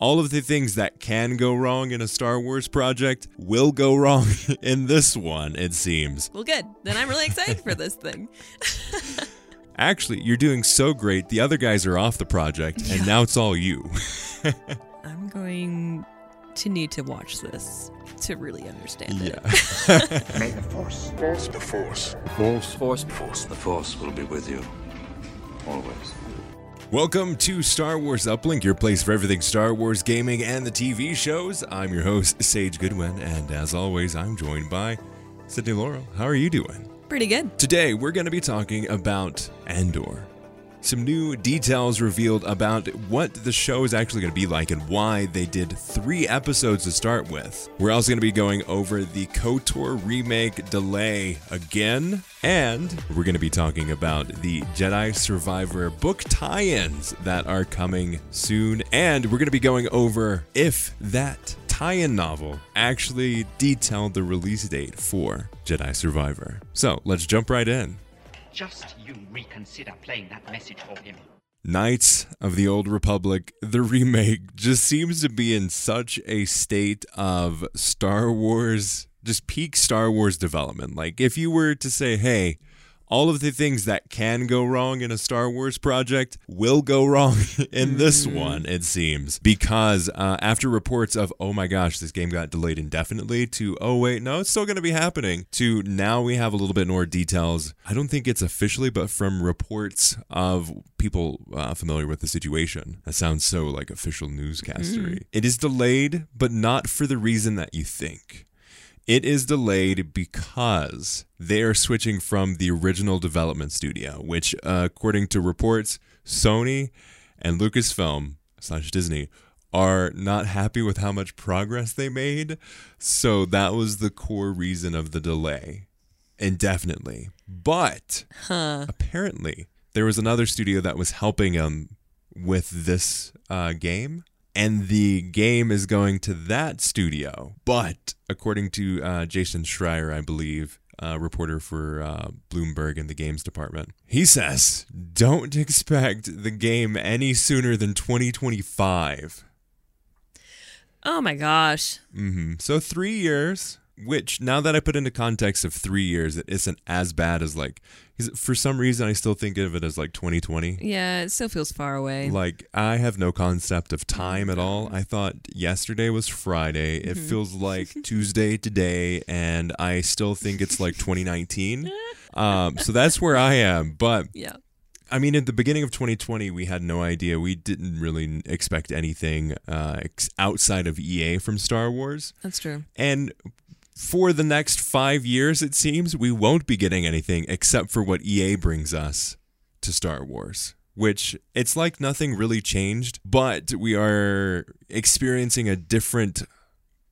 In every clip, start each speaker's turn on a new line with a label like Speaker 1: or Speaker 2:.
Speaker 1: all of the things that can go wrong in a Star Wars project will go wrong in this one, it seems.
Speaker 2: Well, good. Then I'm really excited for this thing.
Speaker 1: Actually, you're doing so great. The other guys are off the project, and now it's all you.
Speaker 2: I'm going to need to watch this to really understand it.
Speaker 1: yeah.
Speaker 3: May the force.
Speaker 4: Force. The Force.
Speaker 5: Force.
Speaker 4: Force. Force. The Force will be with you. Always.
Speaker 1: Welcome to Star Wars Uplink, your place for everything Star Wars gaming and the TV shows. I'm your host, Sage Goodwin, and as always, I'm joined by Sydney Laurel. How are you doing?
Speaker 2: Pretty good.
Speaker 1: Today, we're going to be talking about Andor. Some new details revealed about what the show is actually going to be like and why they did three episodes to start with. We're also going to be going over the KOTOR remake delay again, and we're going to be talking about the Jedi Survivor book tie ins that are coming soon, and we're going to be going over if that tie in novel actually detailed the release date for Jedi Survivor. So let's jump right in.
Speaker 6: Just you reconsider playing that message for him.
Speaker 1: Knights of the Old Republic, the remake, just seems to be in such a state of Star Wars, just peak Star Wars development. Like, if you were to say, hey, all of the things that can go wrong in a Star Wars project will go wrong in this one, it seems. Because uh, after reports of, oh my gosh, this game got delayed indefinitely, to, oh wait, no, it's still going to be happening, to now we have a little bit more details. I don't think it's officially, but from reports of people uh, familiar with the situation. That sounds so like official newscastery. It is delayed, but not for the reason that you think. It is delayed because they are switching from the original development studio, which, uh, according to reports, Sony and Lucasfilm slash Disney are not happy with how much progress they made. So that was the core reason of the delay, indefinitely. But apparently, there was another studio that was helping them with this uh, game and the game is going to that studio. But according to uh, Jason Schreier, I believe, uh, reporter for uh, Bloomberg in the games department, he says, don't expect the game any sooner than 2025.
Speaker 2: Oh my gosh.
Speaker 1: hmm So three years, which now that I put into context of three years, it isn't as bad as like for some reason I still think of it as like 2020.
Speaker 2: Yeah, it still feels far away.
Speaker 1: Like I have no concept of time at all. I thought yesterday was Friday. It feels like Tuesday today, and I still think it's like 2019. Um, so that's where I am. But
Speaker 2: yeah.
Speaker 1: I mean, at the beginning of 2020, we had no idea. We didn't really expect anything uh, ex- outside of EA from Star Wars.
Speaker 2: That's true.
Speaker 1: And for the next five years, it seems, we won't be getting anything except for what EA brings us to Star Wars. Which it's like nothing really changed, but we are experiencing a different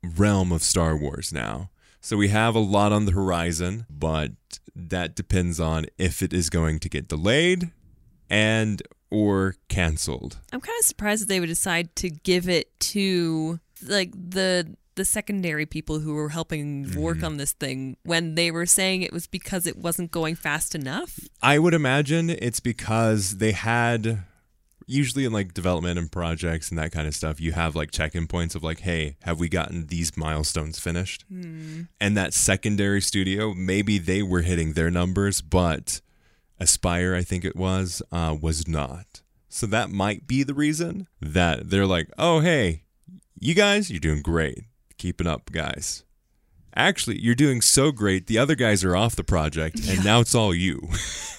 Speaker 1: realm of Star Wars now. So we have a lot on the horizon, but that depends on if it is going to get delayed and or canceled.
Speaker 2: I'm kind of surprised that they would decide to give it to like the the secondary people who were helping work on this thing when they were saying it was because it wasn't going fast enough.
Speaker 1: I would imagine it's because they had usually in like development and projects and that kind of stuff, you have like check-in points of like, hey, have we gotten these milestones finished? And that secondary studio, maybe they were hitting their numbers, but Aspyr, I think it was, uh, was not. So that might be the reason that they're like, oh, hey, you guys, you're doing great. Keep it up, guys. Actually, you're doing so great. The other guys are off the project, and now it's all you.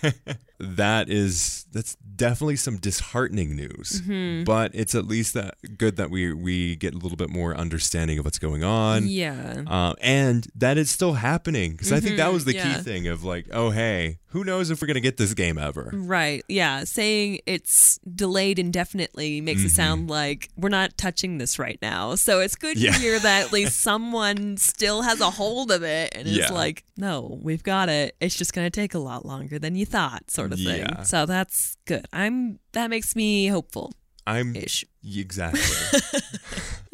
Speaker 1: that is that's definitely some disheartening news. Mm-hmm. But it's at least that good that we we get a little bit more understanding of what's going on.
Speaker 2: Yeah.
Speaker 1: Uh, and that it's still happening because I think that mm-hmm, was the
Speaker 2: yeah.
Speaker 1: key thing of like, oh hey, who knows if we're gonna get this game ever?
Speaker 2: Right. Yeah. Saying it's delayed indefinitely makes it mm-hmm. sound like we're not touching this right now. So it's good
Speaker 1: Yeah.
Speaker 2: to hear that at least someone still has a hold of it and
Speaker 1: Yeah.
Speaker 2: it's like, no, we've got it. It's just going to take a lot longer than you thought, sort of thing.
Speaker 1: Yeah.
Speaker 2: So that's good. I'm that makes me hopeful
Speaker 1: I'm
Speaker 2: ish.
Speaker 1: Exactly.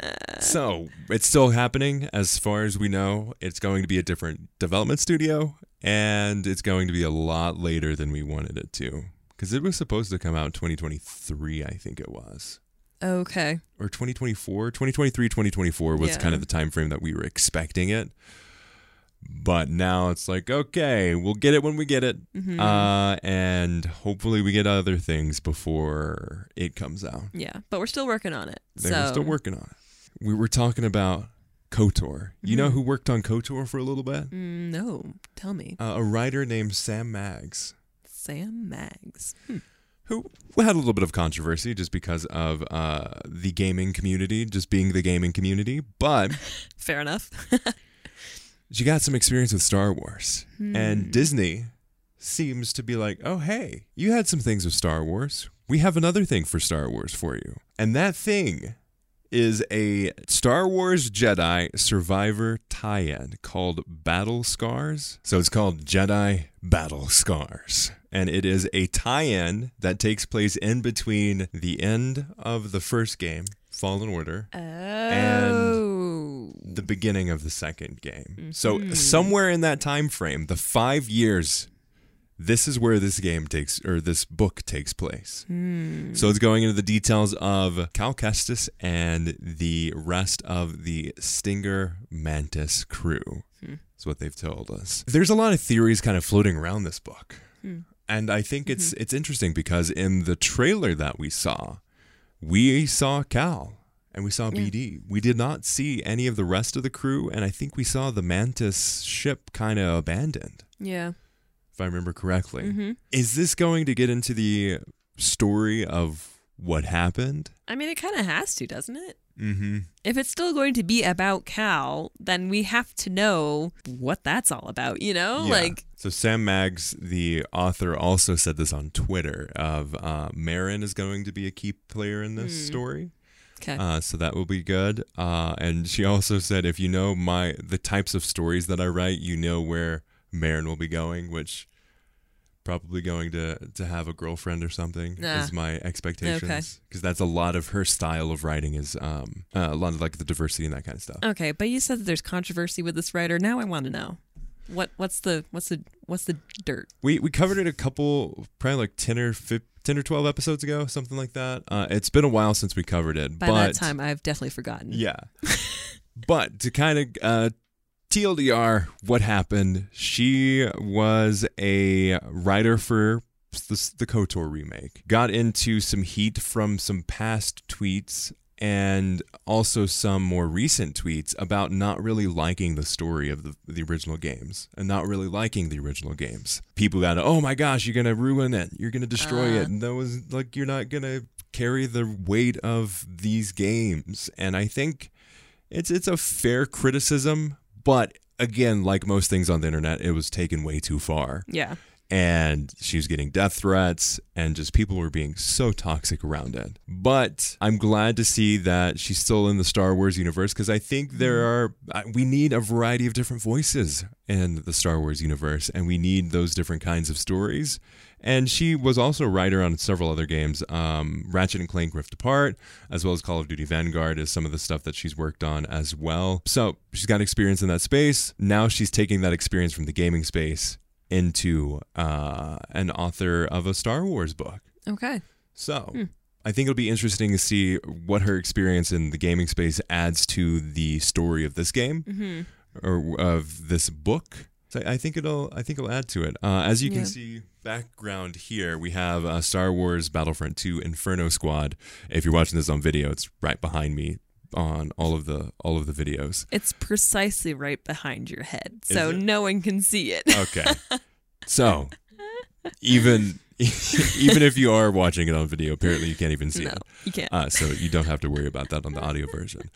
Speaker 1: so it's still happening as far as we know. It's going to be a different development studio and it's going to be a lot later than we wanted it to. Because it was supposed to come out in 2023, I think it was.
Speaker 2: Okay.
Speaker 1: or 2024 2023 2024 was
Speaker 2: Yeah.
Speaker 1: kind of the time frame that we were expecting it but now it's like okay we'll get it when we get it
Speaker 2: Mm-hmm.
Speaker 1: uh, and hopefully we get other things before it comes out
Speaker 2: Yeah, but we're still working on it.
Speaker 1: they're still working on it we were talking about kotor you know
Speaker 2: Mhm.
Speaker 1: who worked on kotor for a little bit
Speaker 2: Mm, no, tell me,
Speaker 1: uh, a writer named sam maggs
Speaker 2: Sam Maggs. Hmm.
Speaker 1: who had a little bit of controversy just because of uh, the gaming community just being the gaming community but
Speaker 2: Fair enough.
Speaker 1: she got some experience with Star Wars.
Speaker 2: Hmm.
Speaker 1: And Disney seems to be like, oh, hey, you had some things with Star Wars. We have another thing for Star Wars for you. And that thing is a Star Wars Jedi Survivor tie in called Battle Scars. So it's called Jedi Battle Scars. And it is a tie in that takes place in between the end of the first game, Fallen Order,
Speaker 2: Oh.
Speaker 1: The beginning of the second game. Mm-hmm. So hmm. somewhere in that time frame, the 5 years this is where this game takes or this book takes place. Hmm. So it's going into the details of Cal Kestis and the rest of the Stinger Mantis crew. Hmm. That's what they've told us. There's a lot of theories kind of floating around this book. And I think it's mm-hmm. it's interesting because in the trailer that we saw, we saw Cal and we saw BD. We did not see any of the rest of the crew, and I think we saw the Mantis ship kind of abandoned,
Speaker 2: yeah.
Speaker 1: if I remember correctly.
Speaker 2: Mm-hmm.
Speaker 1: Is this going to get into the story of what happened?
Speaker 2: I mean, it kind of has to, doesn't it?
Speaker 1: Mm-hmm.
Speaker 2: If it's still going to be about Cal, then we have to know what that's all about, you know? Like,
Speaker 1: so Sam Maggs, the author, also said this on Twitter of uh, Merrin is going to be a key player in this story.
Speaker 2: Okay.
Speaker 1: Uh, so that will be good. Uh, and she also said, if you know my the types of stories that I write, you know where Merrin will be going, which probably going to to have a girlfriend or something
Speaker 2: nah.
Speaker 1: is my expectations because okay. that's a lot of her style of writing is um uh, a lot of like the diversity and that kind of stuff.
Speaker 2: Okay, but you said that there's controversy with this writer. Now I want to know what what's the what's the what's the dirt?
Speaker 1: We we covered it a couple probably like ten or fifteen 10 or 12 episodes ago, something like that. Uh, it's been a while since we covered it.
Speaker 2: By
Speaker 1: but,
Speaker 2: that time, I've definitely forgotten.
Speaker 1: Yeah. but to kind of uh, TLDR, what happened? She was a writer for the, the KOTOR remake. Got into some heat from some past tweets and also some more recent tweets about not really liking the story of the, the original games and not really liking the original games. People got, oh my gosh, you're going to ruin it. You're going to destroy it. Uh-huh. And that was like, you're not going to carry the weight of these games. And I think it's it's a fair criticism, but again, like most things on the internet, it was taken way too far.
Speaker 2: Yeah.
Speaker 1: And she was getting death threats, and just people were being so toxic around it. But I'm glad to see that she's still in the Star Wars universe because I think there are, we need a variety of different voices in the Star Wars universe, and we need those different kinds of stories. And she was also a writer on several other games. Um, Ratchet and Clank Rift Apart, as well as Call of Duty Vanguard, is some of the stuff that she's worked on as well. So she's got experience in that space. Now she's taking that experience from the gaming space into uh, an author of a Star Wars book.
Speaker 2: Okay.
Speaker 1: So I think it'll be interesting to see what her experience in the gaming space adds to the story of this game or of this book. So I think it'll I think it'll add to it. Uh, as you can
Speaker 2: Yeah.
Speaker 1: see, background here we have uh, Star Wars Battlefront 2 Inferno Squad. If you're watching this on video, it's right behind me on all of the all of the videos.
Speaker 2: It's precisely right behind your head, so no one can see it.
Speaker 1: Okay. So even even if you are watching it on video, apparently you can't even see
Speaker 2: no,
Speaker 1: it.
Speaker 2: you can't.
Speaker 1: Uh, so you don't have to worry about that on the audio version.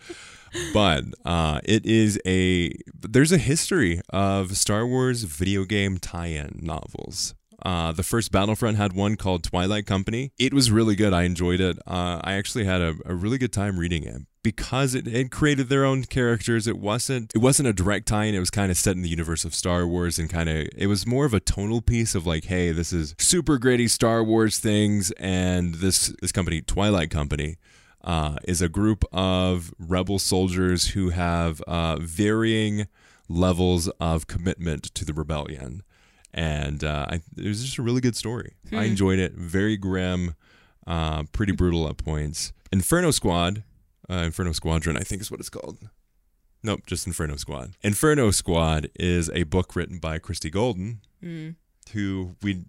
Speaker 1: But uh, it is a there's a history of Star Wars video game tie-in novels. Uh, the first Battlefront had one called Twilight Company. It was really good. I enjoyed it. Uh, I actually had a, a really good time reading it because it, it created their own characters. It wasn't it wasn't a direct tie-in. It was kind of set in the universe of Star Wars and kind of it was more of a tonal piece of like, hey, this is super gritty Star Wars things, and this this company Twilight Company uh, is a group of rebel soldiers who have uh, varying levels of commitment to the rebellion. And uh, I, it was just a really good story. I enjoyed it. Very grim, uh, pretty brutal at points. Inferno Squad, uh, Inferno Squadron, I think is what it's called. Nope, just Inferno Squad. Inferno Squad is a book written by Christie Golden,
Speaker 2: Mm.
Speaker 1: who we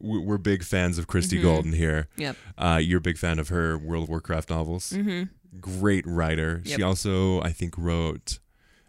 Speaker 1: we- we're big fans of Christie
Speaker 2: Mhm.
Speaker 1: Golden here.
Speaker 2: Yep.
Speaker 1: Uh, you're a big fan of her World of Warcraft novels.
Speaker 2: Mm-hmm.
Speaker 1: Great writer.
Speaker 2: Yep.
Speaker 1: She also, I think, wrote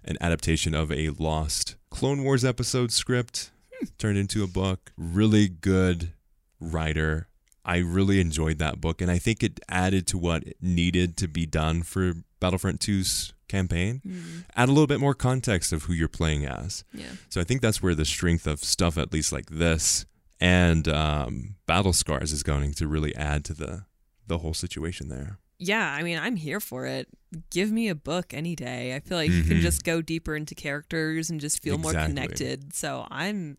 Speaker 1: an adaptation of a lost Clone Wars episode script
Speaker 2: Hmm.
Speaker 1: turned into a book. Really good writer. I really enjoyed that book, and I think it added to what needed to be done for Battlefront 2's campaign.
Speaker 2: Mm.
Speaker 1: Add a little bit more context of who you're playing as.
Speaker 2: Yeah.
Speaker 1: So I think that's where the strength of stuff, at least like this, and um, Battle Scars is going to really add to the the whole situation there.
Speaker 2: Yeah, I mean, I'm here for it. Give me a book any day. I feel like you can
Speaker 1: Mhm.
Speaker 2: just go deeper into characters and just feel more connected. So I'm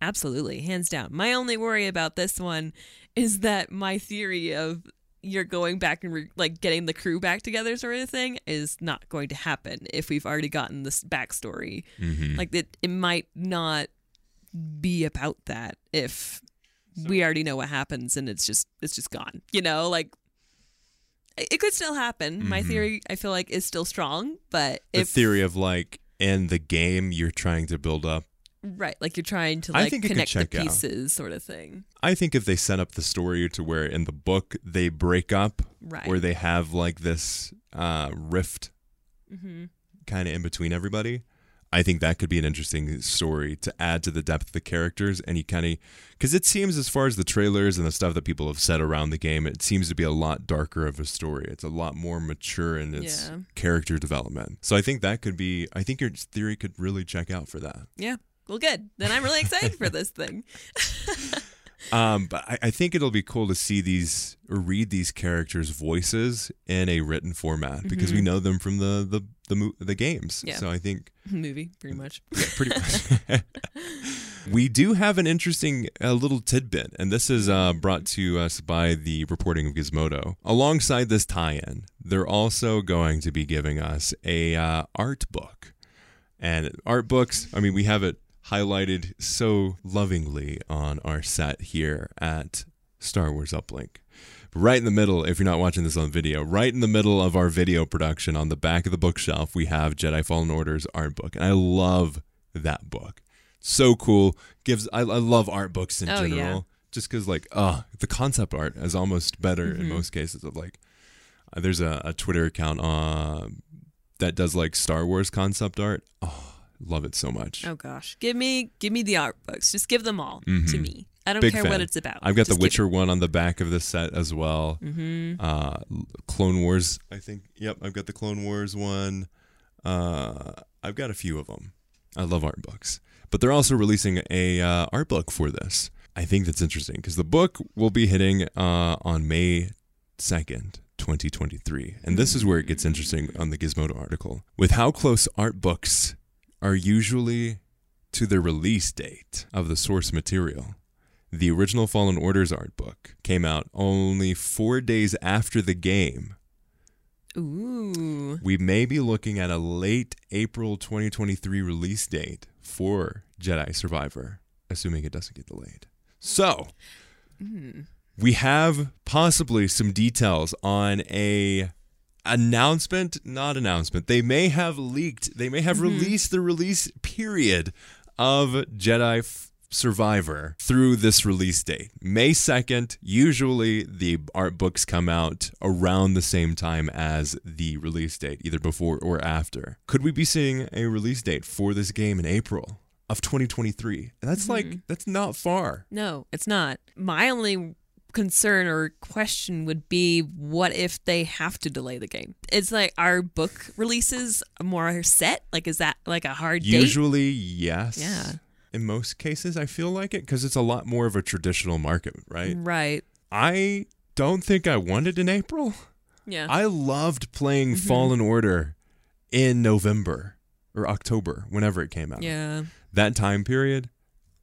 Speaker 2: absolutely hands down. My only worry about this one is that my theory of you're going back and re- like getting the crew back together sort of thing is not going to happen if we've already gotten this backstory.
Speaker 1: Mm-hmm.
Speaker 2: Like it, it might not be about that if we already know what happens and it's just it's just gone. You know, like it could still happen. My
Speaker 1: Mhm.
Speaker 2: theory, I feel like, is still strong, but
Speaker 1: the
Speaker 2: if
Speaker 1: theory of like in the game you're trying to build up.
Speaker 2: Right, like you're trying to
Speaker 1: I
Speaker 2: like
Speaker 1: think
Speaker 2: connect the
Speaker 1: check out.
Speaker 2: pieces, sort of thing.
Speaker 1: I think if they set up the story to where in the book they break up,
Speaker 2: Right.
Speaker 1: or they have like this uh, rift
Speaker 2: hmm
Speaker 1: kind of in between everybody. I think that could be an interesting story to add to the depth of the characters. And you kind of, because it seems, as far as the trailers and the stuff that people have said around the game, it seems to be a lot darker of a story. It's a lot more mature in its
Speaker 2: Yeah.
Speaker 1: character development. So I think that could be, I think your theory could really check out for that.
Speaker 2: Yeah. Well, good. Then I'm really excited for this thing.
Speaker 1: Um, but I, I think it'll be cool to see these or read these characters' voices in a written format because we know them from the the the, mo- the games.
Speaker 2: Mm-hmm. Yeah.
Speaker 1: So I think
Speaker 2: Movie, pretty much.
Speaker 1: pretty much. we do have an interesting uh, little tidbit, and this is uh, brought to us by the reporting of Gizmodo. Alongside this tie-in, they're also going to be giving us a uh, art book, and art books. I mean, we have it highlighted so lovingly on our set here at Star Wars Uplink. Right in the middle, if you're not watching this on video, right in the middle of our video production on the back of the bookshelf, we have Jedi Fallen Order's art book. And I love that book. So cool. Gives I, I love art books in
Speaker 2: Oh,
Speaker 1: general.
Speaker 2: yeah.
Speaker 1: Just because like, uh, the concept art is almost better
Speaker 2: Mm-hmm.
Speaker 1: in most cases of like uh, there's a, a Twitter account uh, that does like Star Wars concept art. Oh, love it so much.
Speaker 2: Oh gosh, give me give me the art books. Just give them all to
Speaker 1: Mhm.
Speaker 2: me. I don't
Speaker 1: Big
Speaker 2: care
Speaker 1: fan.
Speaker 2: what it's about.
Speaker 1: I've got
Speaker 2: Just
Speaker 1: the Witcher one on the back of the set as well.
Speaker 2: Mm-hmm.
Speaker 1: Uh, Clone Wars, I think. Yep, I've got the Clone Wars one. Uh, I've got a few of them. I love art books, but they're also releasing a uh, art book for this. I think that's interesting because the book will be hitting uh, on May second. 2023. And this is where it gets interesting on the Gizmodo article. With how close art books are usually to the release date of the source material, the original Fallen Orders art book came out only four days after the game.
Speaker 2: Ooh.
Speaker 1: We may be looking at a late April 2023 release date for Jedi Survivor, assuming it doesn't get delayed. So, hmm. we have possibly some details on a announcement, not announcement. They may have leaked, they may have mm-hmm. released the release period of Jedi F- Survivor through this release date. May 2nd, usually the art books come out around the same time as the release date, either before or after. Could we be seeing a release date for this game in April of 2023? And that's like, mm-hmm. that's not far.
Speaker 2: No, it's not. My only concern or question would be what if they have to delay the game? It's like our book releases more set? Like is that like a hard date?
Speaker 1: Usually, yes.
Speaker 2: Yeah.
Speaker 1: In most cases, I feel like it because it's a lot more of a traditional market, right?
Speaker 2: Right.
Speaker 1: I don't think I wanted in April.
Speaker 2: Yeah.
Speaker 1: I loved playing Fallen Order in November or October, whenever it came out.
Speaker 2: yeah.
Speaker 1: That time period,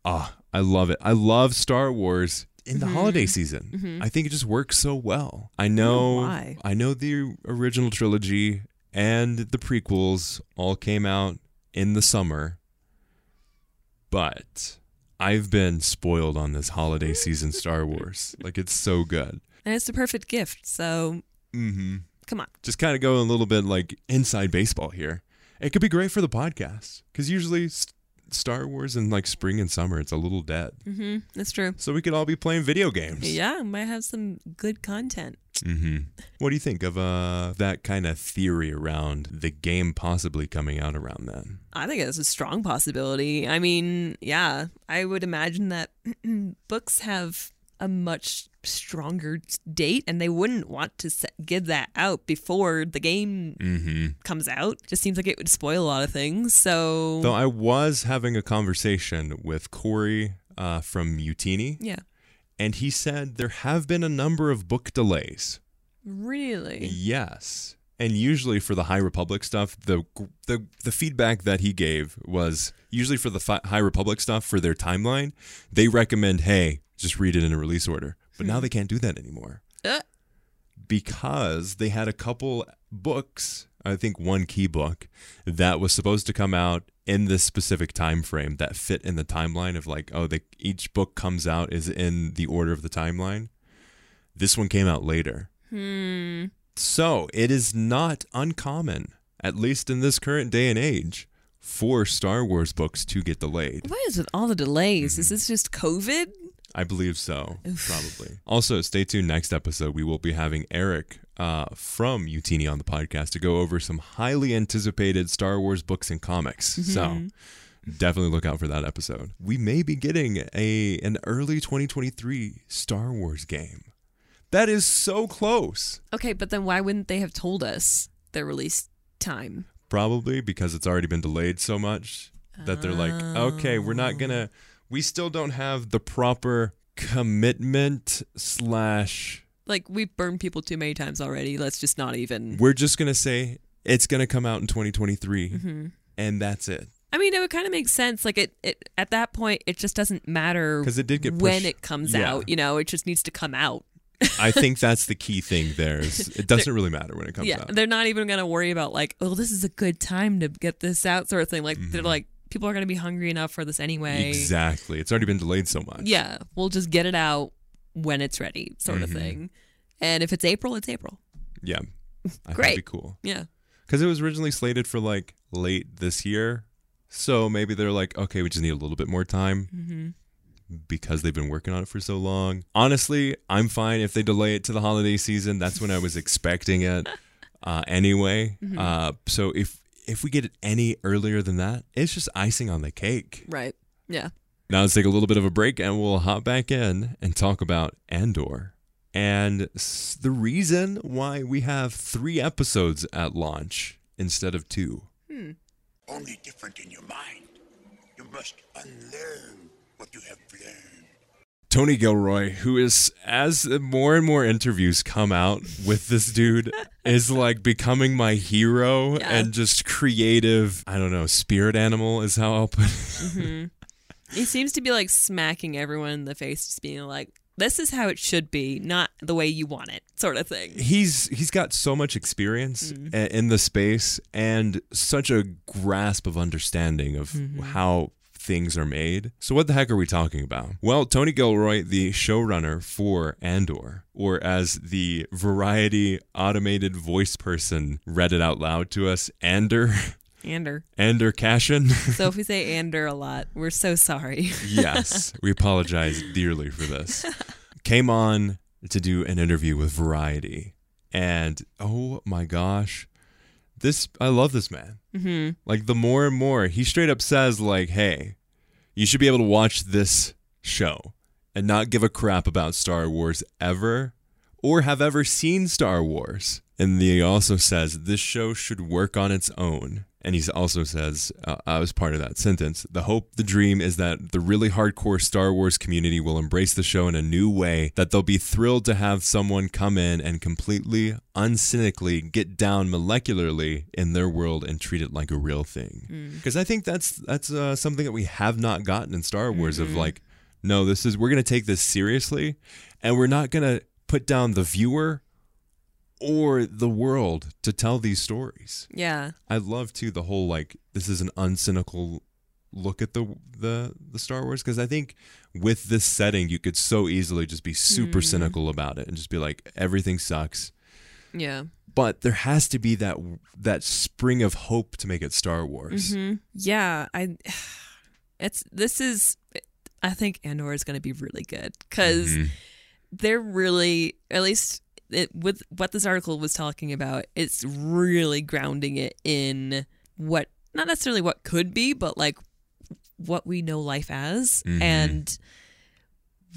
Speaker 1: ah, I love it. I love Star Wars in the holiday season. I think it just works so well. I know
Speaker 2: why.
Speaker 1: I know the original trilogy and the prequels all came out in the summer. But I've been spoiled on this holiday season Star Wars. Like it's so good.
Speaker 2: And it's the perfect gift. So
Speaker 1: Mm-hmm.
Speaker 2: Come on.
Speaker 1: Just kind of go a little bit like inside baseball here. It could be great for the podcast because usually Star Wars in like spring and summer, it's a little dead.
Speaker 2: Mm-hmm. That's true.
Speaker 1: So we could all be playing video games.
Speaker 2: Yeah, might have some good content.
Speaker 1: Mm-hmm. What do you think of uh, that kind of theory around the game possibly coming out around then?
Speaker 2: I think it's a strong possibility. I mean, yeah, I would imagine that books have a much stronger date and they wouldn't want to give that out before the game
Speaker 1: Mm-hmm.
Speaker 2: comes out. Just seems like it would spoil a lot of things. So,
Speaker 1: Though I was having a conversation with Corey uh, from Utini
Speaker 2: yeah.
Speaker 1: and he said there have been a number of book delays.
Speaker 2: Really?
Speaker 1: Yes. And usually for the High Republic stuff, the the the feedback that he gave was usually for the fi- High Republic stuff for their timeline, they recommend, "Hey, just read it in a release order." But now they can't do that anymore
Speaker 2: Uh,
Speaker 1: because they had a couple books, I think one key book that was supposed to come out in this specific time frame that fit in the timeline of like, oh, the each book comes out is in the order of the timeline. This one came out later.
Speaker 2: hmm.
Speaker 1: So it is not uncommon, at least in this current day and age, for Star Wars books to get delayed.
Speaker 2: What is with all the delays?
Speaker 1: Mm-hmm.
Speaker 2: Is this just COVID?
Speaker 1: I believe so, probably. Also, stay tuned next episode. We will be having Eric uh, from Utini on the podcast to go over some highly anticipated Star Wars books and comics. So definitely look out for that episode. We may be getting a an early 2023 Star Wars game. That is so close.
Speaker 2: Okay, but then why wouldn't they have told us their release time?
Speaker 1: Probably because it's already been delayed so much that they're like, okay, we're not gonna. We still don't have the proper commitment slash.
Speaker 2: Like we've burned people too many times already. Let's just not even.
Speaker 1: We're just gonna say it's gonna come out in 2023,
Speaker 2: Mm-hmm.
Speaker 1: and that's it.
Speaker 2: I mean, it would kind of make sense. Like it, it at that point, it just doesn't matter
Speaker 1: 'Cause it did get
Speaker 2: when
Speaker 1: pushed-
Speaker 2: it comes
Speaker 1: yeah.
Speaker 2: out. You know, it just needs to come out.
Speaker 1: I think that's the key thing. There is it doesn't really matter when it comes
Speaker 2: yeah,
Speaker 1: out.
Speaker 2: they're not even gonna worry about like, oh, this is a good time to get this out, sort of thing. Like they're like, people are gonna be hungry enough for this anyway.
Speaker 1: Exactly. It's already been delayed so much.
Speaker 2: Yeah, we'll just get it out when it's ready, sort
Speaker 1: Mm-hmm.
Speaker 2: of thing. And if it's April, it's April.
Speaker 1: Yeah. I
Speaker 2: Great.
Speaker 1: That'd be cool.
Speaker 2: Yeah.
Speaker 1: Because it was originally slated for like late this year. So maybe they're like, okay, we just need a little bit more time
Speaker 2: Mm-hmm.
Speaker 1: because they've been working on it for so long. Honestly, I'm fine if they delay it to the holiday season. That's when I was expecting it uh, anyway.
Speaker 2: Mm-hmm.
Speaker 1: Uh, so if if we get it any earlier than that, it's just icing on the cake.
Speaker 2: Right. Yeah.
Speaker 1: Now let's take a little bit of a break and we'll hop back in and talk about Andor. And the reason why we have three episodes at launch instead of two. Hmm.
Speaker 3: Only different in your mind. You must unlearn what you have learned.
Speaker 1: Tony Gilroy, who is, as more and more interviews come out with this dude, is like becoming my hero
Speaker 2: Yeah.
Speaker 1: and just creative, I don't know, spirit animal is how I'll put it.
Speaker 2: He seems to be like smacking everyone in the face, just being like, "This is how it should be, not the way you want it," sort of thing.
Speaker 1: he's he's got so much experience
Speaker 2: Mm-hmm.
Speaker 1: in the space and such a grasp of understanding of
Speaker 2: Mm-hmm.
Speaker 1: how things are made. So what the heck are we talking about? Well, Tony Gilroy, the showrunner for Andor, or as the variety automated voice person read it out loud to us, Ander
Speaker 2: Ander.
Speaker 1: Ander Cashin.
Speaker 2: So if we say Ander a lot, we're so sorry.
Speaker 1: yes, we apologize dearly for this. Came on to do an interview with Variety, and oh my gosh, this I love this man. Mm-hmm. Like the more and more he straight up says, like, "Hey, you should be able to watch this show and not give a crap about Star Wars ever, or have ever seen Star Wars." And he also says this show should work on its own. And he also says, uh, I was part of that sentence. The hope, the dream is that the really hardcore Star Wars community will embrace the show in a new way, that they'll be thrilled to have someone come in and completely, uncynically get down molecularly in their world and treat it like a real thing. Because I think that's that's uh, something that we have not gotten in Star Wars of like, no, this is we're gonna take this seriously, and we're not gonna put down the viewer or the world to tell these stories.
Speaker 2: yeah.
Speaker 1: I love too the whole like this is an uncynical look at the the the Star Wars because I think with this setting you could so easily just be super cynical about it and just be like everything sucks.
Speaker 2: Yeah.
Speaker 1: but there has to be that that spring of hope to make it Star Wars.
Speaker 2: Mm-hmm. Yeah, I. It's this is. I think Andor is going to be really good because
Speaker 1: Mm-hmm.
Speaker 2: they're really at least it, with what this article was talking about. It's really grounding it in what not necessarily what could be, but like what we know life as
Speaker 1: Mhm.
Speaker 2: and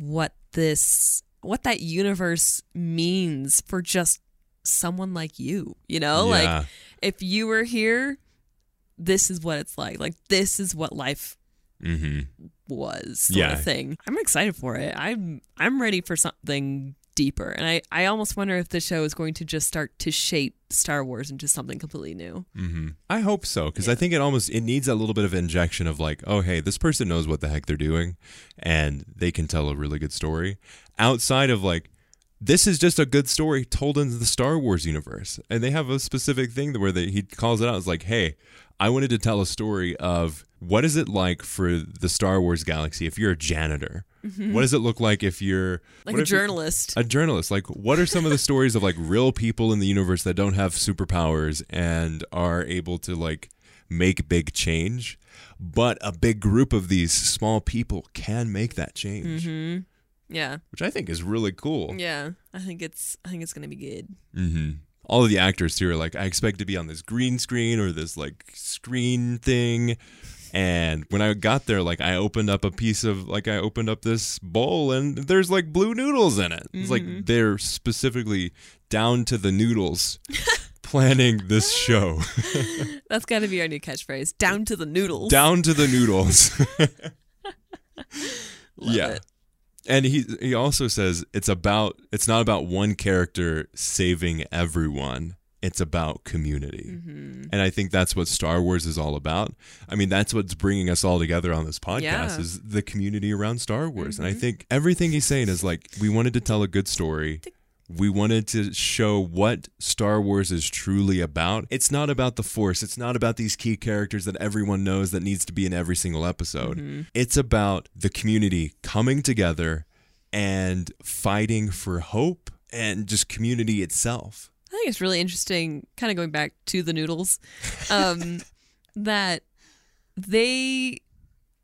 Speaker 2: what this what that universe means for just someone like you. You know,
Speaker 1: Yeah.
Speaker 2: like if you were here, this is what it's like. Like this is what life
Speaker 1: hmm
Speaker 2: was sort
Speaker 1: Yeah.
Speaker 2: of thing. I'm excited for it. I'm I'm ready for something deeper. And I, I almost wonder if the show is going to just start to shape Star Wars into something completely new.
Speaker 1: hmm I hope so because I think it almost it needs a little bit of injection of like, oh hey, this person knows what the heck they're doing, and they can tell a really good story outside of like. This is just a good story told into the Star Wars universe, and they have a specific thing where they, he calls it out. It's like, "Hey, I wanted to tell a story of what is it like for the Star Wars galaxy if you're a janitor. What does it look like if you're
Speaker 2: Mm-hmm. Like a journalist.
Speaker 1: a journalist like what are some of the stories of like real people in the universe that don't have superpowers and are able to like make big change but a big group of these small people can make that change
Speaker 2: Mm-hmm. yeah.
Speaker 1: which i think is really cool
Speaker 2: Yeah. I think it's I think it's gonna be good.
Speaker 1: hmm all of the actors too are like i expect to be on this green screen or this like screen thing and when i got there like i opened up a piece of like i opened up this bowl and there's like blue noodles in it it's like mm-hmm. they're specifically down to the noodles planning this show
Speaker 2: That's gotta be our new catchphrase. Down to the noodles.
Speaker 1: down to the noodles yeah
Speaker 2: it.
Speaker 1: and he he also says it's about it's not about one character saving everyone it's about community
Speaker 2: Mm-hmm.
Speaker 1: and i think that's what star wars is all about i mean that's what's bringing us all together on this podcast
Speaker 2: Yeah. Mm-hmm.
Speaker 1: is the community around star wars and i think everything he's saying is like we wanted to tell a good story we wanted to show what Star Wars is truly about. It's not about the Force. It's not about these key characters that everyone knows that needs to be in every single episode.
Speaker 2: Mm-hmm.
Speaker 1: It's about the community coming together and fighting for hope and just community itself.
Speaker 2: I think it's really interesting, kind of going back to the noodles, um, that they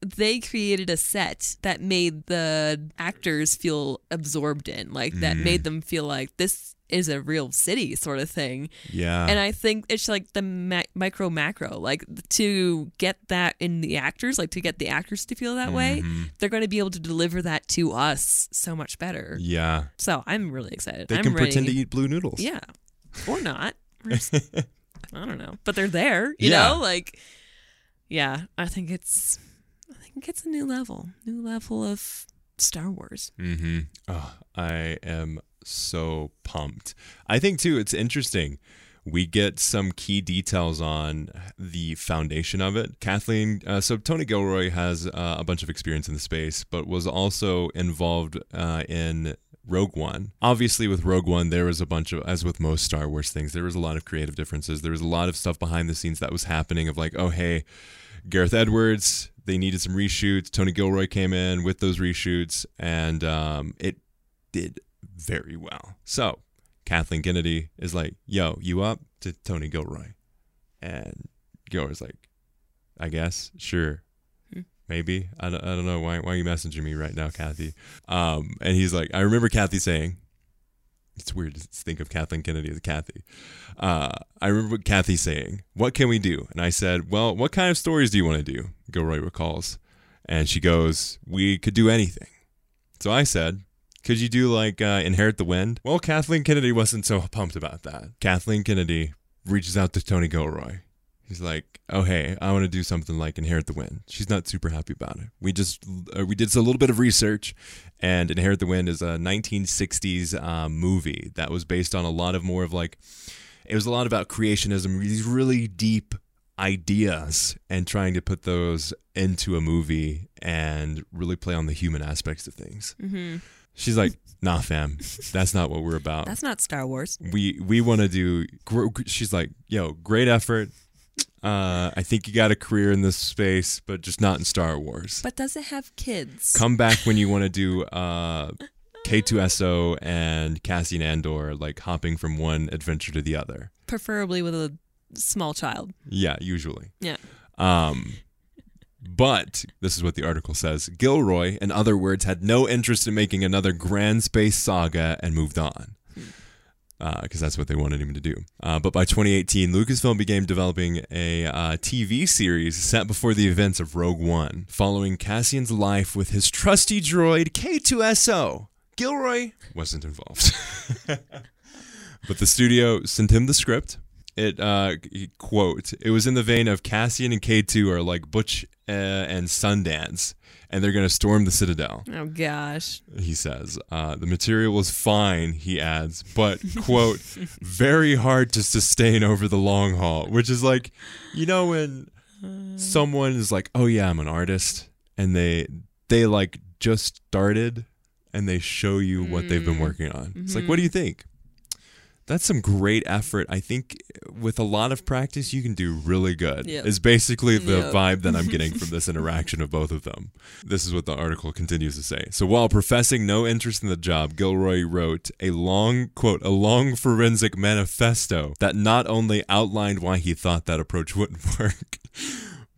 Speaker 2: they created a set that made the actors feel absorbed in, like that made them feel like this is a real city sort of thing.
Speaker 1: Yeah.
Speaker 2: And I think it's like the ma- micro macro, like to get that in the actors, like to get the actors to feel that way, they're going to be able to deliver that to us so much better.
Speaker 1: yeah.
Speaker 2: So I'm really excited.
Speaker 1: They
Speaker 2: I'm
Speaker 1: can
Speaker 2: ready.
Speaker 1: pretend to eat blue noodles.
Speaker 2: Yeah. Or not. Just- I don't know. But they're there, you
Speaker 1: Yeah.
Speaker 2: know? Like yeah, I think it's I think it's a new level. New level of Star Wars.
Speaker 1: Mm-hmm. Oh, I am so pumped. I think too, it's interesting. We get some key details on the foundation of it. Kathleen, uh, so Tony Gilroy has uh, a bunch of experience in the space, but was also involved uh, in Rogue One. Obviously, with Rogue One, there was a bunch of, as with most Star Wars things, there was a lot of creative differences. There was a lot of stuff behind the scenes that was happening of like, oh, hey, Gareth Edwards, they needed some reshoots. Tony Gilroy came in with those reshoots, and um, it did very well. So Kathleen Kennedy is like, "Yo, you up?" to Tony Gilroy, and Gilroy's like, "I guess, sure." Maybe I don't, I don't know why why are you messaging me right now, Kathy? Um, and he's like, I remember Kathy saying, it's weird to think of Kathleen Kennedy as Kathy. Uh, I remember Kathy saying, "What can we do?" And I said, "Well, what kind of stories do you want to do?" Gilroy recalls, and she goes, "We could do anything." So I said, "Could you do like uh, Inherit the Wind?" Well, Kathleen Kennedy wasn't so pumped about that. Kathleen Kennedy reaches out to Tony Gilroy. He's like, "Oh hey, I want to do something like Inherit the Wind." She's not super happy about it. We just uh, we did a little bit of research, and Inherit the Wind is a 1960s um, movie that was based on a lot of more of like it was a lot about creationism, these really deep ideas, and trying to put those into a movie and really play on the human aspects of things.
Speaker 2: Mm-hmm.
Speaker 1: She's like, "Nah, fam, that's not what we're about."
Speaker 2: That's not Star Wars.
Speaker 1: we we want to do she's like yo great effort uh i think you got a career in this space but just not in star wars
Speaker 2: But does it have kids?
Speaker 1: come back when you want to do uh K2SO and Cassian Andor like hopping from one adventure to the other.
Speaker 2: Preferably with a small child.
Speaker 1: Yeah, usually.
Speaker 2: Yeah.
Speaker 1: Um, but this is what the article says Gilroy, in other words, had no interest in making another grand space saga and moved on. Because that's what they wanted him to do. Uh, but by 2018, Lucasfilm began developing a uh, TV series set before the events of Rogue One, following Cassian's life with his trusty droid K2SO. Gilroy wasn't involved. but the studio sent him the script. It uh, quote: "It was in the vein of Cassian and K two are like Butch uh, and Sundance, and they're going to storm the Citadel."
Speaker 2: Oh gosh.
Speaker 1: He says uh, the material was fine. He adds, but quote, very hard to sustain over the long haul. Which is like, you know, when someone is like, "Oh yeah, I'm an artist," and they they like just started, and they show you what they've been working on. It's like, what do you think? That's some great effort. I think with a lot of practice, you can do really good.
Speaker 2: Yep.
Speaker 1: Is basically the
Speaker 2: Yep.
Speaker 1: vibe that I'm getting from this interaction of both of them. This is what the article continues to say. So while professing no interest in the job, Gilroy wrote a long quote, a long forensic manifesto that not only outlined why he thought that approach wouldn't work,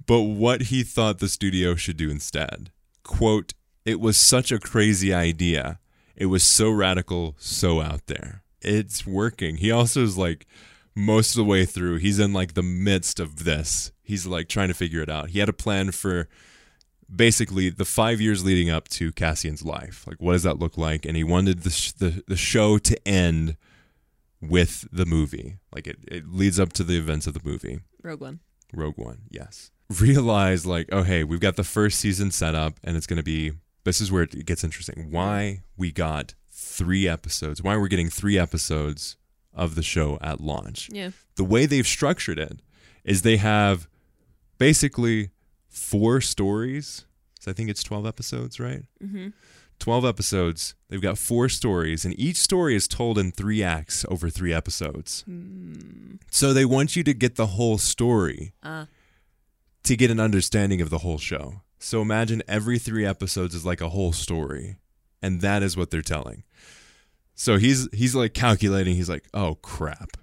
Speaker 1: but what he thought the studio should do instead. Quote, it was such a crazy idea. It was so radical, so out there. It's working. He also is like most of the way through, he's in like the midst of this. He's like trying to figure it out. He had a plan for basically the five years leading up to Cassian's life. Like, what does that look like? And he wanted the, sh- the, the show to end with the movie. Like, it, it leads up to the events of the movie.
Speaker 2: Rogue One.
Speaker 1: Rogue One, yes. Realize like, oh hey, we've got the first season set up and it's gonna be this is where it gets interesting. Why we got three episodes, why we're getting three episodes of the show at launch.
Speaker 2: Yeah.
Speaker 1: The way they've structured it is they have basically four stories. So I think it's twelve episodes, right?
Speaker 2: Mm-hmm.
Speaker 1: 12 episodes. They've got four stories, and each story is told in three acts over three episodes. So they want you to get the whole story
Speaker 2: Uh.
Speaker 1: to get an understanding of the whole show. So imagine every three episodes is like a whole story, and that is what they're telling. So he's he's like calculating. He's like, oh crap.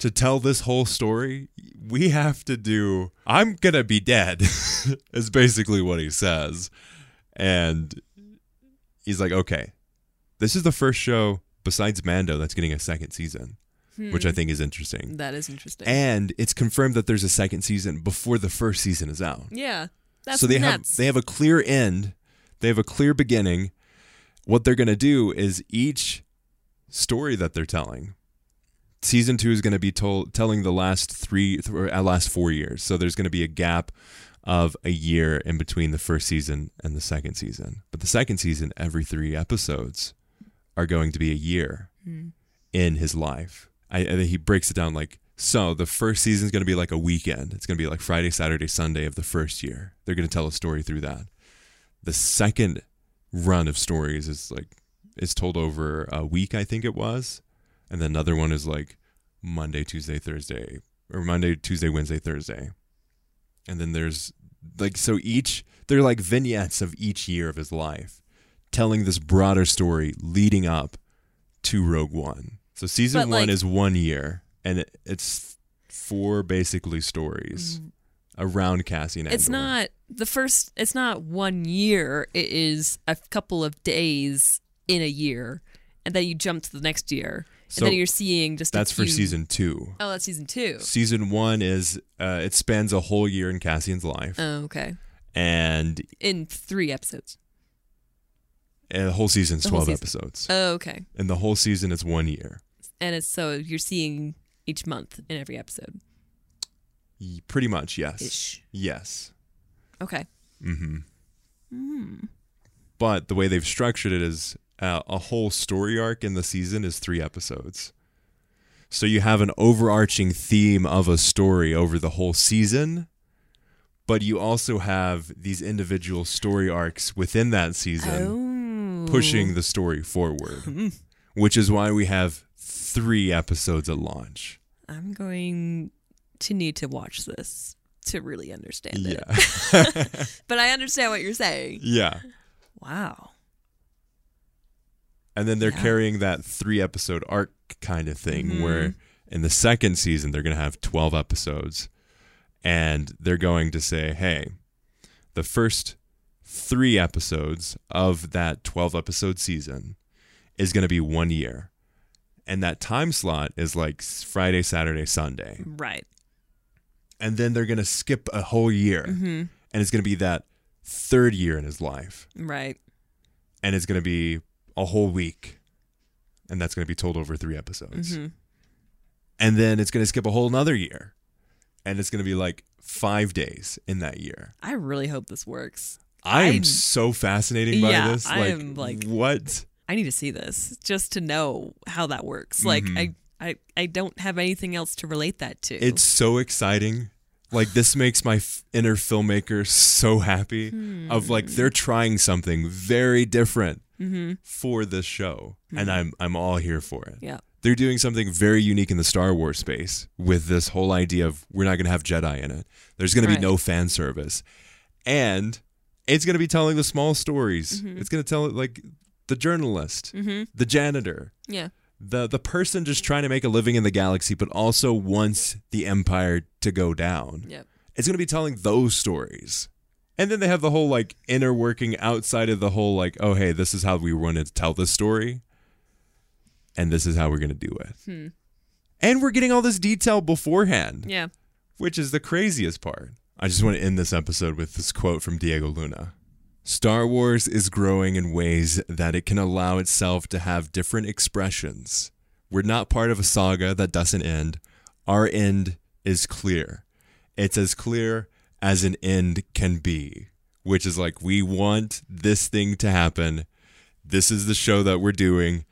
Speaker 1: To tell this whole story, we have to do. I'm gonna be dead, is basically what he says, and he's like, okay, this is the first show besides Mando that's getting a second season, which I hmm. think is interesting.
Speaker 2: That is interesting.
Speaker 1: And it's confirmed that there's a second season before the first season is out.
Speaker 2: yeah. That's
Speaker 1: so they
Speaker 2: nuts.
Speaker 1: have they have a clear end, they have a clear beginning. What they're going to do is each story that they're telling. Season 2 is going to be told telling the last 3 th- or uh, last 4 years. So there's going to be a gap of a year in between the first season and the second season. But the second season every 3 episodes are going to be a year in his life. I, I he breaks it down like so. The first season is going to be like a weekend. It's going to be like Friday, Saturday, Sunday of the first year. They're going to tell a story through that. The second run of stories is like is told over a week, I think it was, and then another one is like Monday, Tuesday, Thursday, or Monday, Tuesday, Wednesday, Thursday, and then there's like so each they're like vignettes of each year of his life, telling this broader story leading up to Rogue One. So season
Speaker 2: But,
Speaker 1: one
Speaker 2: like-
Speaker 1: is one year, and it, it's four basically stories around Cassian.
Speaker 2: Mm. It's not the first. It's not one year. It is a couple of days in a year, and then you jump to the next year,
Speaker 1: So
Speaker 2: and then you're seeing just. a
Speaker 1: That's for season two.
Speaker 2: Oh, that's season two.
Speaker 1: Season one is uh, it spans a whole year in Cassian's life,
Speaker 2: Oh, okay.
Speaker 1: and,
Speaker 2: In three episodes.
Speaker 1: and the whole season's
Speaker 2: The whole
Speaker 1: twelve
Speaker 2: season.
Speaker 1: episodes,
Speaker 2: Oh, okay.
Speaker 1: and the whole season is one year.
Speaker 2: And it's so you're seeing each month in every episode.
Speaker 1: Pretty much, yes,
Speaker 2: Ish.
Speaker 1: yes.
Speaker 2: Okay. Mm-hmm.
Speaker 1: But the way they've structured it is uh, a whole story arc in the season is three episodes. So you have an overarching theme of a story over the whole season, but you also have these individual story arcs within that season
Speaker 2: Oh.
Speaker 1: pushing the story forward, which is why we have three episodes at launch.
Speaker 2: I'm going to need to watch this to really understand it.
Speaker 1: Yeah.
Speaker 2: But I understand what you're saying.
Speaker 1: yeah.
Speaker 2: Wow.
Speaker 1: And then they're
Speaker 2: Yeah.
Speaker 1: carrying that three episode arc kind of thing
Speaker 2: Mm-hmm.
Speaker 1: where in the second season they're going to have 12 episodes and they're going to say, "Hey, the first 3 episodes of that 12 episode season is going to be 1 year." And that time slot is like Friday, Saturday, Sunday.
Speaker 2: Right.
Speaker 1: And then they're going to skip a whole year.
Speaker 2: Mm-hmm.
Speaker 1: And it's going to be that third year in his life.
Speaker 2: Right.
Speaker 1: and it's going to be a whole week and that's going to be told over three episodes
Speaker 2: hmm
Speaker 1: and then it's going to skip a whole another year and it's going to be like five days in that year
Speaker 2: I really hope this works.
Speaker 1: i am
Speaker 2: I'm-
Speaker 1: so fascinated by
Speaker 2: Yeah,
Speaker 1: this
Speaker 2: I
Speaker 1: like,
Speaker 2: am, like-
Speaker 1: what
Speaker 2: I need to see this just to know how that works. Like
Speaker 1: Mm-hmm.
Speaker 2: I, I I don't have anything else to relate that to.
Speaker 1: it's so exciting like this makes my f- inner filmmaker so happy hmm. of like they're trying something very different mm-hmm. for this show and mm-hmm. i'm i'm all here for it
Speaker 2: yeah.
Speaker 1: they're doing something very unique in the Star Wars space with this whole idea of we're not going to have Jedi in it. There's going to be no fan service. And it's going to be telling the small stories.
Speaker 2: Mm-hmm.
Speaker 1: It's going to tell it like the journalist, mm-hmm. the janitor,
Speaker 2: Yeah.
Speaker 1: The the person just trying to make a living in the galaxy but also wants the empire to go down.
Speaker 2: Yep.
Speaker 1: It's going to be telling those stories. And then they have the whole like inner working outside of the whole like, oh hey, this is how we want to tell this story, and this is how we're gonna do it. Hmm. And we're getting all this detail beforehand,
Speaker 2: Yeah.
Speaker 1: which is the craziest part. I just want to end this episode with this quote from Diego Luna. Star Wars is growing in ways that it can allow itself to have different expressions. We're not part of a saga that doesn't end. Our end is clear. It's as clear as an end can be, which is like, we want this thing to happen. This is the show that we're doing.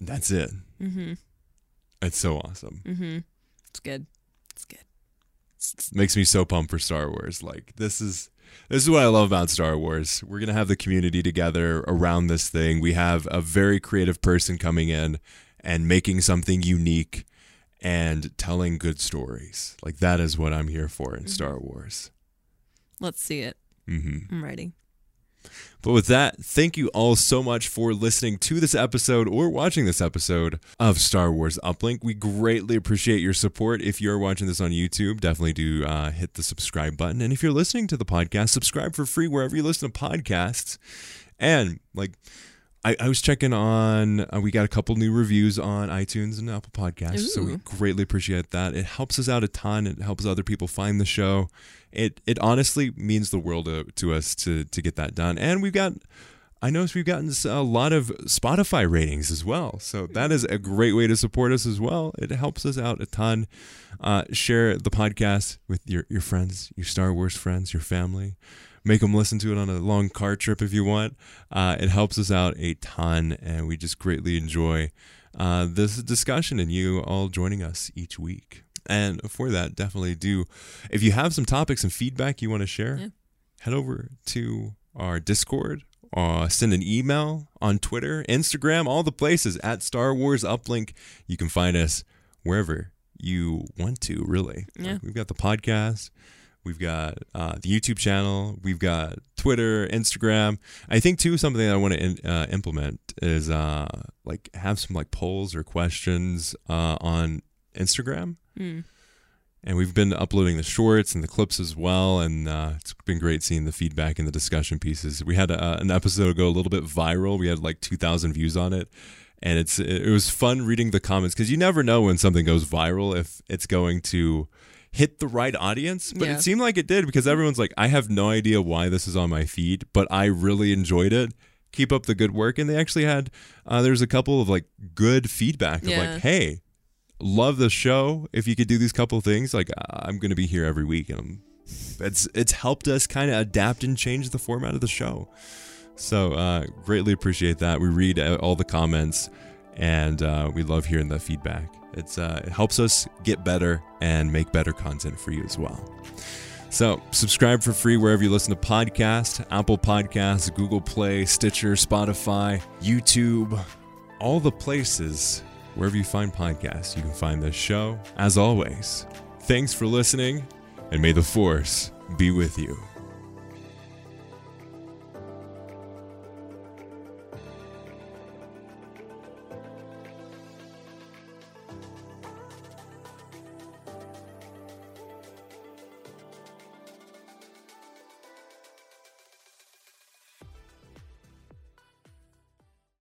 Speaker 1: And that's it. Mm-hmm. It's so awesome.
Speaker 2: It's good. It's good.
Speaker 1: makes me so pumped for Star Wars. Like this is this is what I love about Star Wars. We're gonna have the community together around this thing. We have a very creative person coming in and making something unique and telling good stories. Like that is what I'm here for in Star Wars.
Speaker 2: Let's see it. Mm-hmm. I'm writing.
Speaker 1: But with that, thank you all so much for listening to this episode or watching this episode of Star Wars Uplink. We greatly appreciate your support. If you're watching this on YouTube, definitely do uh, hit the subscribe button. And if you're listening to the podcast, subscribe for free wherever you listen to podcasts. And like, I, I was checking on, uh, we got a couple new reviews on iTunes and Apple Podcasts. So we greatly appreciate that. It helps us out a ton. It helps other people find the show. It it honestly means the world to, to us to to get that done. And we've got, I noticed we've gotten a lot of Spotify ratings as well. So that is a great way to support us as well. It helps us out a ton. Uh, share the podcast with your your friends, your Star Wars friends, your family. Make them listen to it on a long car trip if you want. Uh, it helps us out a ton, and we just greatly enjoy uh, this discussion and you all joining us each week. And for that, definitely do. If you have some topics and feedback you want to share,
Speaker 2: Yeah.
Speaker 1: head over to our Discord or send an email on Twitter, Instagram, all the places at Star Wars Uplink. You can find us wherever you want to, really.
Speaker 2: Yeah.
Speaker 1: Like, we've got the podcast. We've got uh, the YouTube channel. We've got Twitter, Instagram. I think too something that I want to in, uh, implement is uh, like have some like polls or questions uh, on Instagram. And we've been uploading the shorts and the clips as well, and uh, it's been great seeing the feedback and the discussion pieces. We had a, an episode go a little bit viral. We had like two thousand views on it, and it's it was fun reading the comments because you never know when something goes viral if it's going to hit the right audience. But
Speaker 2: Yeah.
Speaker 1: it seemed like it did because everyone's like, I have no idea why this is on my feed, but I really enjoyed it. Keep up the good work, and they actually had uh, there's a couple of like good feedback of like, hey, love the show. If you could do these couple things, like I'm going to be here every week, and I'm, it's it's helped us kind of adapt and change the format of the show. So uh, greatly appreciate that. We read uh, all the comments, and uh, we love hearing the feedback. It's uh, it helps us get better and make better content for you as well. So subscribe for free wherever you listen to podcasts, Apple Podcasts, Google Play, Stitcher, Spotify, YouTube, all the places wherever you find podcasts, you can find this show. As always, thanks for listening, and may the force be with you.